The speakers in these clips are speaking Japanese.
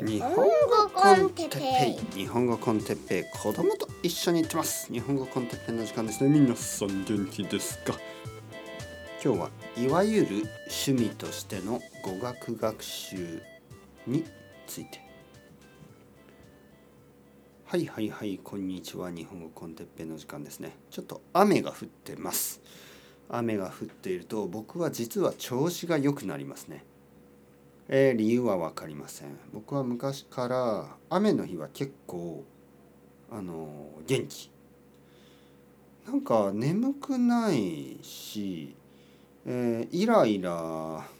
日本語コンテッペイ日本語コンテッペイ子供と一緒に行ってます。日本語コンテッペイの時間ですね。皆さん元気ですか？今日はいわゆる趣味としての語学学習について。はいはいはいこんにちは。日本語コンテッペイの時間ですね。ちょっと雨が降ってます。雨が降っていると僕は実は調子が良くなりますね。えー、理由は分かりません。僕は昔から雨の日は結構あの元気。なんか眠くないし、えー、イライラ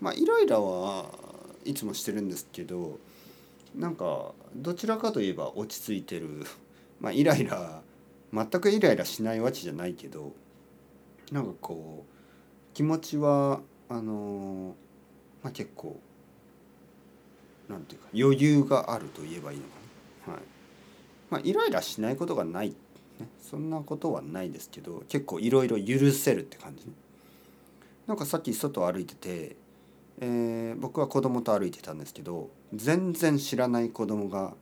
まあイライラはいつもしてるんですけどなんかどちらかといえば落ち着いてる。まあイライラ全くイライラしないわけじゃないけどなんかこう気持ちはあのまあ結構なんていうか余裕があると言えばいいのかな。はいまあ、イライラしないことがない、ね、そんなことはないですけど結構いろいろ許せるって感じね。なんかさっき外歩いてて、えー、僕は子供と歩いてたんですけど全然知らない子供が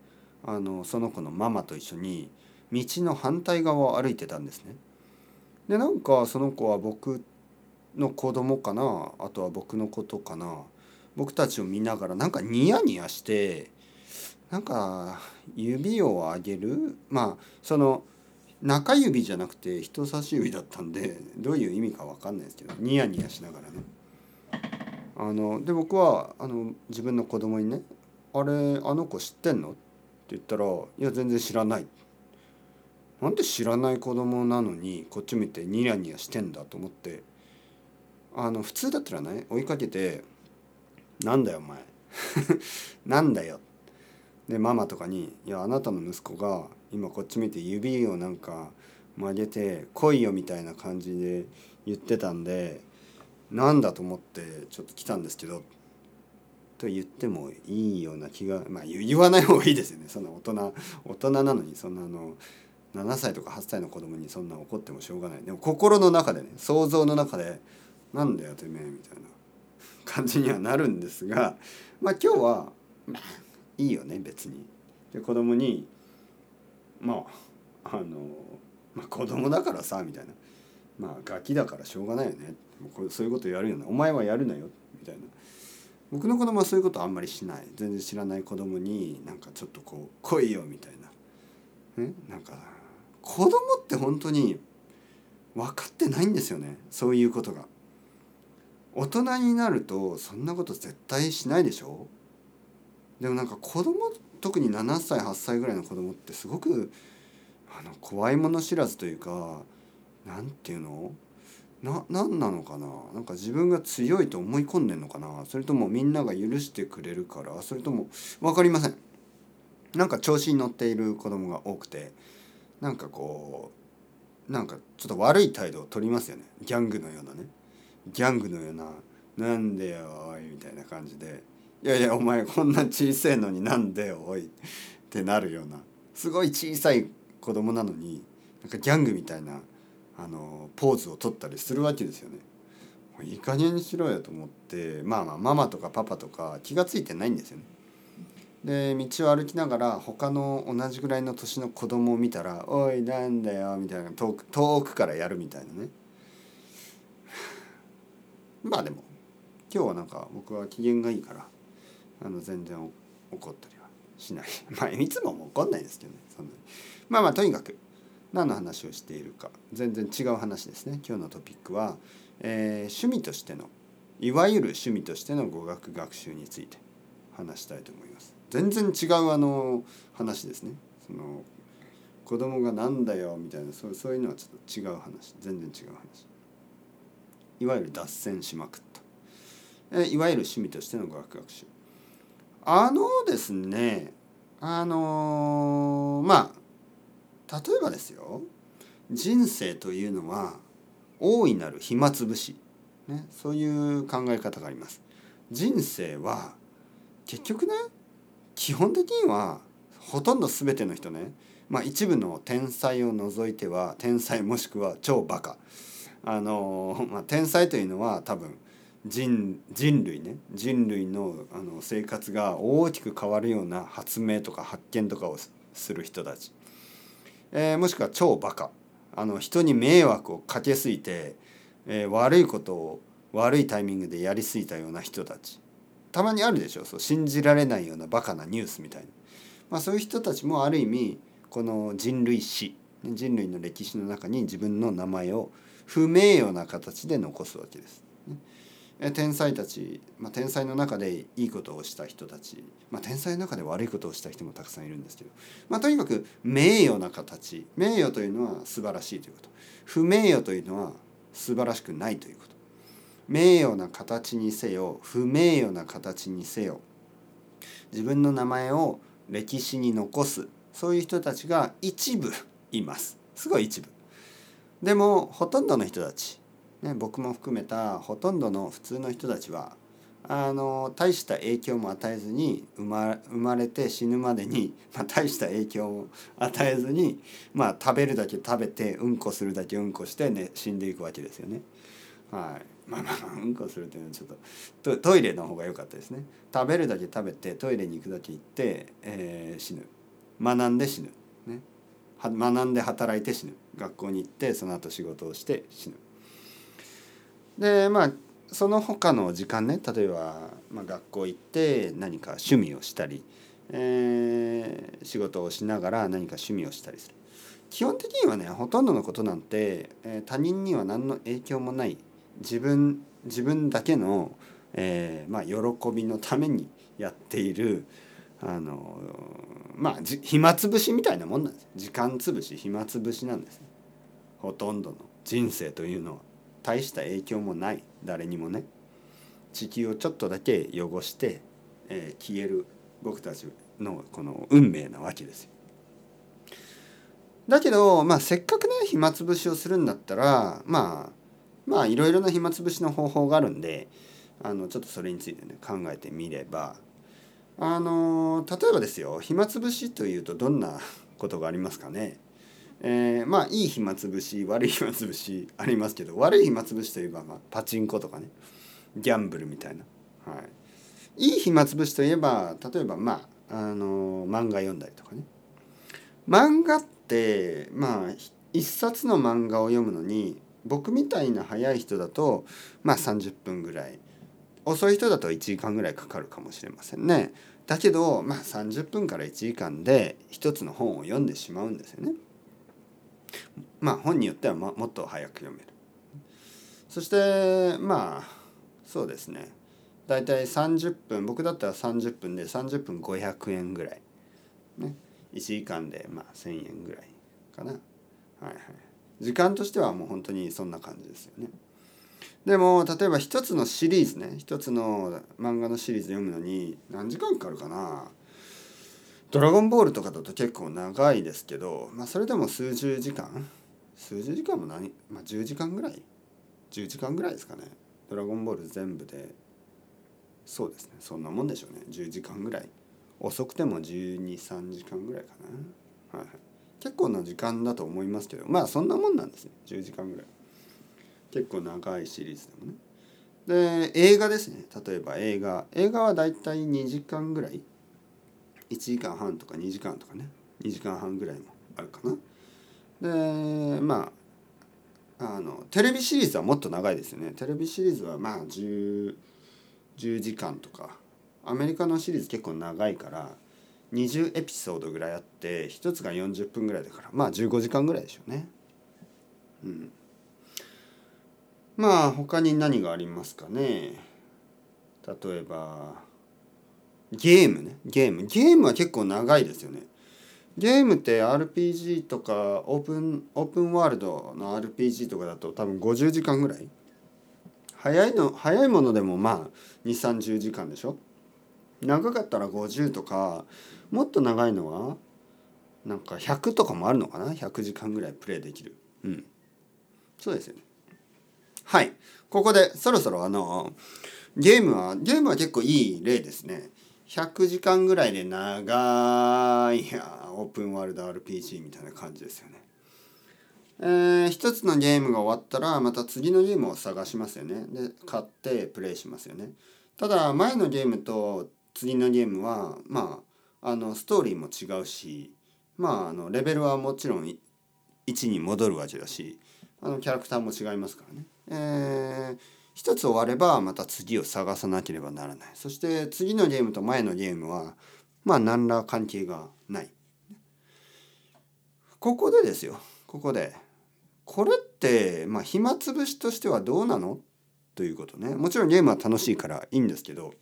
あのその子のママと一緒に道の反対側を歩いてたんですね。でなんかその子は僕の子供かな？あとは僕のことかな？僕たちを見ながらなんかニヤニヤしてなんか指を上げる？まあその中指じゃなくて人差し指だったんでどういう意味か分かんないですけどニヤニヤしながらね。あので僕はあの自分の子供にね「あれあの子知ってんの?」って言ったら「いや全然知らない」なんで知らない子供なのにこっち見てニヤニヤしてんだと思って。あの普通だったらね追いかけてなんだよお前。なんだよ。でママとかに「いやあなたの息子が今こっち見て指をなんか曲げて来いよ」みたいな感じで言ってたんでなんだと思ってちょっと来たんですけどと言ってもいいような気がまあ言わない方がいいですよね。そんな大人大人なのにそんなあの7歳とか8歳の子供にそんな怒ってもしょうがない。でも心の中でね想像の中で「なんだよてめえ」みたいな。感じにはなるんですがまあ今日はまあいいよね別に。で子供にまああの、まあ、子供だからさみたいな。まあガキだからしょうがないよね。そういうことやるよなお前はやるなよ。みたいな。僕の子供はそういうことあんまりしない。全然知らない子供になんかちょっとこう来いよみたいな、ね、なんか子供って本当に分かってないんですよね。そういうことが。大人になるとそんなこと絶対しないでしょ？でもなんか子供特に7歳8歳ぐらいの子供ってすごくあの怖いもの知らずというかなんていうの？な何なのかな？なんか自分が強いと思い込んでんのかな？それともみんなが許してくれるから？それとも分かりません。なんか調子に乗っている子供が多くてなんかこうなんかちょっと悪い態度を取りますよね。ギャングのようなね。ギャングのような「なんでよおい」みたいな感じで「いやいやお前こんな小さいのになんでよおい」ってなるようなすごい小さい子供なのになんかギャングみたいなあのポーズを取ったりするわけですよね。いい加減にしろよと思ってまあまあママとかパパとか気が付いてないんですよね。で道を歩きながら他の同じぐらいの年の子供を見たら「おいなんだよ」みたいな遠く遠くからやるみたいなね。まあでも今日はなんか僕は機嫌がいいからあの全然怒ったりはしない。まあいつもも怒んないですけどねそんなに。まあまあとにかく何の話をしているか全然違う話ですね今日のトピックは、えー、趣味としてのいわゆる趣味としての語学学習について話したいと思います。全然違うあの話ですね。その子供がなんだよみたいなそうそういうのはちょっと違う話。全然違う話。いわゆる脱線しまくった、えいわゆる趣味としての語学学習。あのですねあのー、まあ例えばですよ。人生というのは大いなる暇つぶし、ね、そういう考え方があります。人生は結局ね基本的にはほとんど全ての人ねまあ一部の天才を除いては天才もしくは超バカ。あの、まあ、天才というのは多分人人類ね。人類のあの生活が大きく変わるような発明とか発見とかをする人たち、えー、もしくは超バカ。あの人に迷惑をかけすぎて、えー、悪いことを悪いタイミングでやりすぎたような人たち。たまにあるでしょ。そう信じられないようなバカなニュースみたいな、まあ、そういう人たちもある意味この人類史。人類の歴史の中に自分の名前を不名誉な形で残すわけです。天才たち、まあ、天才の中でいいことをした人たち、まあ、天才の中で悪いことをした人もたくさんいるんですけど、まあ、とにかく名誉な形名誉というのは素晴らしいということ。不名誉というのは素晴らしくないということ。名誉な形にせよ不名誉な形にせよ自分の名前を歴史に残すそういう人たちが一部います。すごい一部。でもほとんどの人たちね、僕も含めたほとんどの普通の人たちはあの大した影響も与えずに生ま生まれて死ぬまでに、まあ、大した影響を与えずに、まあ、食べるだけ食べてうんこするだけうんこして、ね、死んでいくわけですよね。はい、まあまあうんこするというのはちょっとトイレの方が良かったですね。食べるだけ食べてトイレに行くだけ行って、えー、死ぬ学んで死ぬ、学んで働いて死ぬ。学校に行ってその後仕事をして死ぬ。でまあその他の時間ね例えば、まあ、学校行って何か趣味をしたり、えー、仕事をしながら何か趣味をしたりする。基本的にはねほとんどのことなんて、えー、他人には何の影響もない。自分自分だけの、えー、まあ、喜びのためにやっているあのまあ暇つぶしみたいなもんなんです時間つぶし暇つぶしなんです、ね、ほとんどの人生というのは。大した影響もない誰にもね地球をちょっとだけ汚して、えー、消える僕たちのこの運命なわけですよ。だけど、まあ、せっかくね暇つぶしをするんだったらまあまあいろいろな暇つぶしの方法があるんであのちょっとそれについてね考えてみればあの例えばですよ暇つぶしというとどんなことがありますかね？えー、まあいい暇つぶし悪い暇つぶしありますけど悪い暇つぶしといえば、まあ、パチンコとかね。ギャンブルみたいな、はい、いい暇つぶしといえば例えばまあ、あの、漫画読んだりとかね。漫画ってまあ一冊の漫画を読むのに僕みたいな早い人だとまあ30分ぐらい遅い人だと1時間ぐらいかかるかもしれませんね。だけどまあ30分から1時間で一つの本を読んでしまうんですよね。まあ本によってはもっと早く読める。そしてまあそうですね。大体30分僕だったら30分で30分500円ぐらい。ね。1時間でまあ1,000円ぐらいかな。はいはい。時間としてはもう本当にそんな感じですよね。でも例えば一つのシリーズね一つの漫画のシリーズ読むのに何時間かかるかな。ドラゴンボールとかだと結構長いですけど、まあ、それでも数十時間。数十時間も何、まあ、10時間ぐらい？10時間ぐらいですかね。ドラゴンボール全部で。そうですね。そんなもんでしょうね。10時間ぐらい。遅くても123時間ぐらいかな、はいはい、結構な時間だと思いますけどまあそんなもんなんですね。10時間ぐらい。結構長いシリーズでもね。で映画ですね。例えば映画。映画はだいたい2時間ぐらい。1時間半とか2時間とかね。2時間半ぐらいもあるかな。でまああのテレビシリーズはもっと長いですよね。テレビシリーズはまあ 10, 10時間とか。アメリカのシリーズ結構長いから20エピソードぐらいあって1つが40分ぐらいだからまあ15時間ぐらいでしょうね。うん、まあ他に何がありますかね。例えばゲームね。ゲーム。ゲームは結構長いですよね。ゲームって RPG とかオープンオープンワールドの RPG とかだと多分50時間ぐらい。早いの早いものでもまあ2 3 0時間でしょ。長かったら50とかもっと長いのはなんか100とかもあるのかな。100時間ぐらいプレイできる。うん。そうですよね。はい。ここでそろそろあのゲームはゲームは結構いい例ですね。100時間ぐらいで長いやオープンワールド RPG みたいな感じですよね。えー、一つのゲームが終わったらまた次のゲームを探しますよね。で買ってプレイしますよね。ただ前のゲームと次のゲームはまああのストーリーも違うしまああのレベルはもちろん1に戻るわけだしあのキャラクターも違いますからね。えー、一つ終わればまた次を探さなければならない。そして次のゲームと前のゲームはまあ何ら関係がない。ここでですよ。ここでこれってまあ暇つぶしとしてはどうなの？ということね。もちろんゲームは楽しいからいいんですけど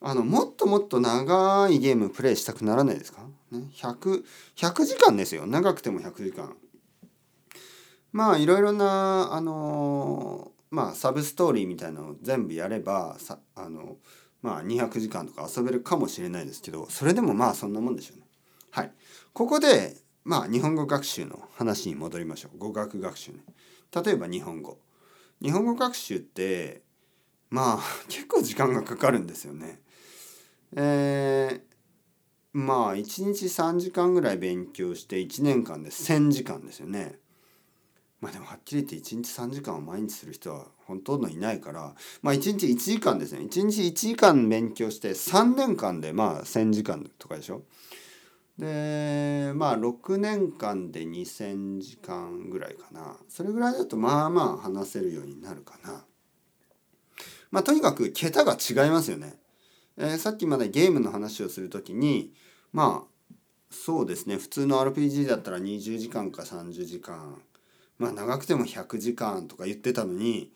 あのもっともっと長いゲームプレイしたくならないですか、ね、100, 100時間ですよ。長くても100時間。まあいろいろなあのまあサブストーリーみたいなのを全部やればさあのまあ200時間とか遊べるかもしれないですけどそれでもまあそんなもんでしょうね。はい。ここでまあ日本語学習の話に戻りましょう。語学学習ね。例えば日本語。日本語学習ってまあ 結構時間がかかるんですよね。えー、まあ1日3時間ぐらい勉強して1年間で1,000時間ですよね。まあでもはっきり言って1日3時間を毎日する人はほとんどいないからまあ1日1時間ですね1日1時間勉強して3年間でまあ1,000時間とかでしょ。でまあ6年間で2,000時間ぐらいかなそれぐらいだとまあまあ話せるようになるかな。まあとにかく桁が違いますよね。えー、さっきまでゲームの話をする時にまあそうですね普通の RPG だったら20時間か30時間まあ長くても100時間とか言ってたのに、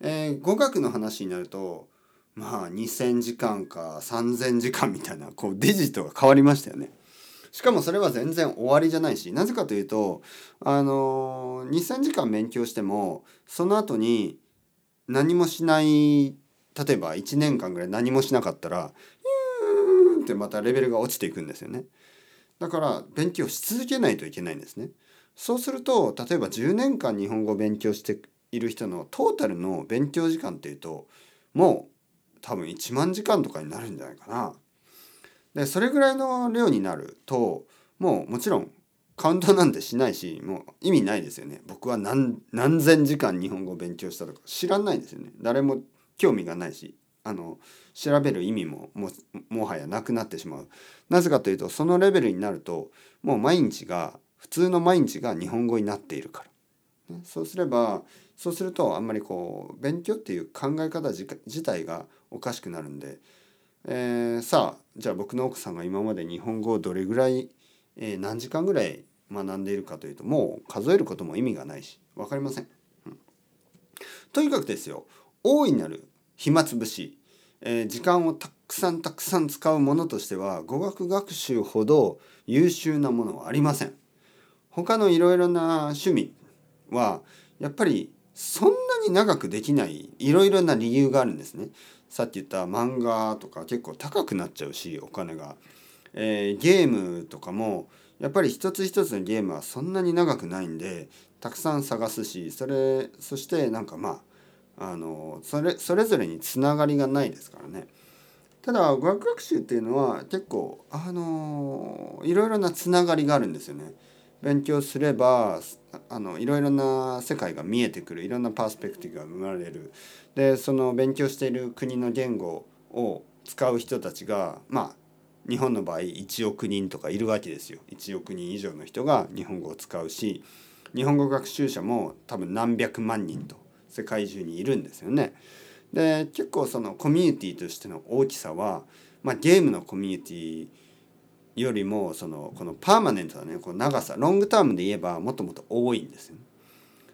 えー、語学の話になるとまあ2,000時間か3,000時間みたいなこうデジットが変わりましたよね。しかもそれは全然終わりじゃないしなぜかというとあの2,000時間勉強してもその後に何もしない例えば1年間ぐらい何もしなかったら「ーん」ってまたレベルが落ちていくんですよね。だから勉強し続けないといけないんですね。そうすると例えば10年間日本語を勉強している人のトータルの勉強時間っていうともう多分1万時間とかになるんじゃないかな。でそれぐらいの量になるともうもちろんカウントなんてしないしもう意味ないですよね。僕は何何千時間日本語を勉強したとか知らないですよね。誰も興味がないしあの調べる意味もももはやなくなってしまう。なぜかというとそのレベルになるともう毎日が普通の毎日が日本語になっているから。そうすればそうするとあんまりこう勉強っていう考え方自体がおかしくなるんで、えー、さあじゃあ僕の奥さんが今まで日本語をどれぐらい、えー、何時間ぐらい学んでいるかというともう数えることも意味がないし分かりません。うん、とにかくですよ大いなる暇つぶし、えー、時間をたくさんたくさん使うものとしては語学学習ほど優秀なものはありません。他のいろいろな趣味はやっぱりそんなに長くできないいろいろな理由があるんですね。さっき言った漫画とか結構高くなっちゃうしお金が。えー、ゲームとかもやっぱり一つ一つのゲームはそんなに長くないんでたくさん探すしそれそしてなんかまああのそれそれぞれにつながりがないですからね。ただ語学学習っていうのは結構あのいろいろなつながりがあるんですよね。勉強すればあのいろいろな世界が見えてくる。いろんなパースペクティブが生まれる。でその勉強している国の言語を使う人たちがまあ日本の場合1億人とかいるわけですよ。1億人以上の人が日本語を使うし日本語学習者も多分何百万人と世界中にいるんですよね。で結構そのコミュニティとしての大きさは、まあ、ゲームのコミュニティよりもそのこのパーマネントなね。この長さ。ロングタームで言えばもっともっと多いんですよ、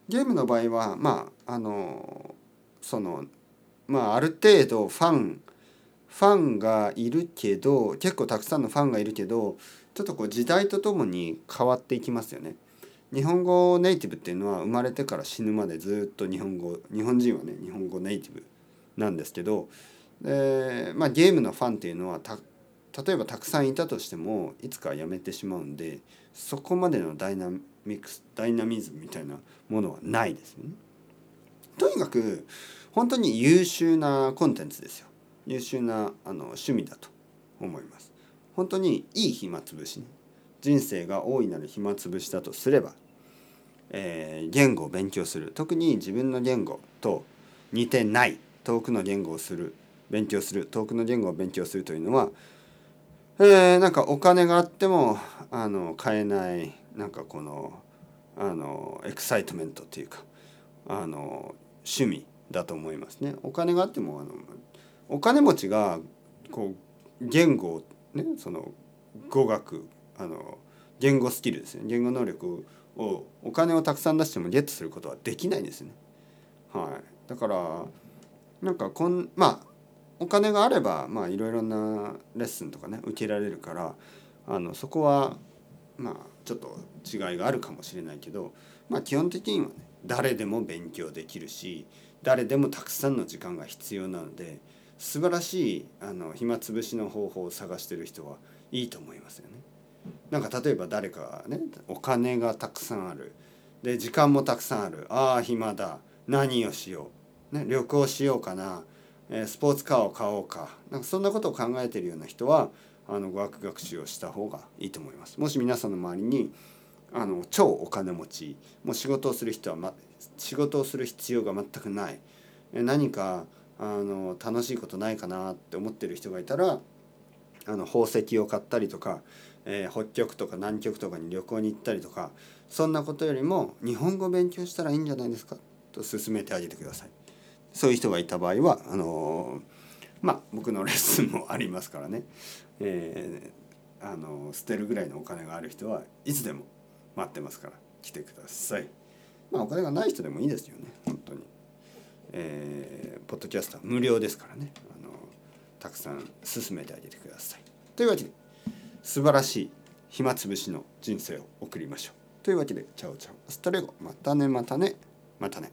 ゲームの場合はまああのそのまあある程度ファンファンがいるけど結構たくさんのファンがいるけどちょっとこう時代とともに変わっていきますよね。日本語ネイティブっていうのは生まれてから死ぬまでずっと日本語日本人はね日本語ネイティブなんですけどで、まあ、ゲームのファンっていうのはた例えばたくさんいたとしてもいつかやめてしまうんでそこまでのダイナミックスダイナミズムみたいなものはないですね。とにかく本当に優秀なコンテンツですよ。優秀なあの趣味だと思います。本当にいい暇つぶしね。人生が大いなる暇つぶしだとすれば、えー、言語を勉強する特に自分の言語と似てない遠くの言語をする勉強する遠くの言語を勉強するというのは、えー、なんかお金があってもあの買えないなんかこのあのエクサイトメントっていうかあの趣味だと思いますね。お金があってもあのお金持ちがこう言語ねその語学あの言語スキルですね言語能力をお金をたくさん出してもゲットすることはできないんですね。はい、だからなんかこんまあお金があればまあいろいろなレッスンとかね受けられるからあのそこはまあちょっと違いがあるかもしれないけどまあ基本的にはね誰でも勉強できるし誰でもたくさんの時間が必要なので素晴らしいあの暇つぶしの方法を探してる人はいいと思いますよね。なんか例えば誰かねお金がたくさんある。で時間もたくさんある。ああ暇だ。何をしよう、ね、旅行しようかな、スポーツカーを買おうかなんかそんなことを考えているような人はあの語学学習をした方がいいと思います。もし皆さんの周りにあの超お金持ちもう仕事をする人は、ま、仕事をする必要が全くない何かあの楽しいことないかなって思ってる人がいたらあの宝石を買ったりとかえー、北極とか南極とかに旅行に行ったりとかそんなことよりも日本語を勉強したらいいんじゃないですか？と勧めてあげてください。そういう人がいた場合はあの、まあ僕のレッスンもありますからね、えー、あの捨てるぐらいのお金がある人はいつでも待ってますから来てください。まあお金がない人でもいいですよね本当に。えー、ポッドキャストは無料ですからねあのたくさん進めてあげてください。というわけで素晴らしい暇つぶしの人生を送りましょう。というわけで、チャオチャオ、ストレゴ、またねまたね、またね。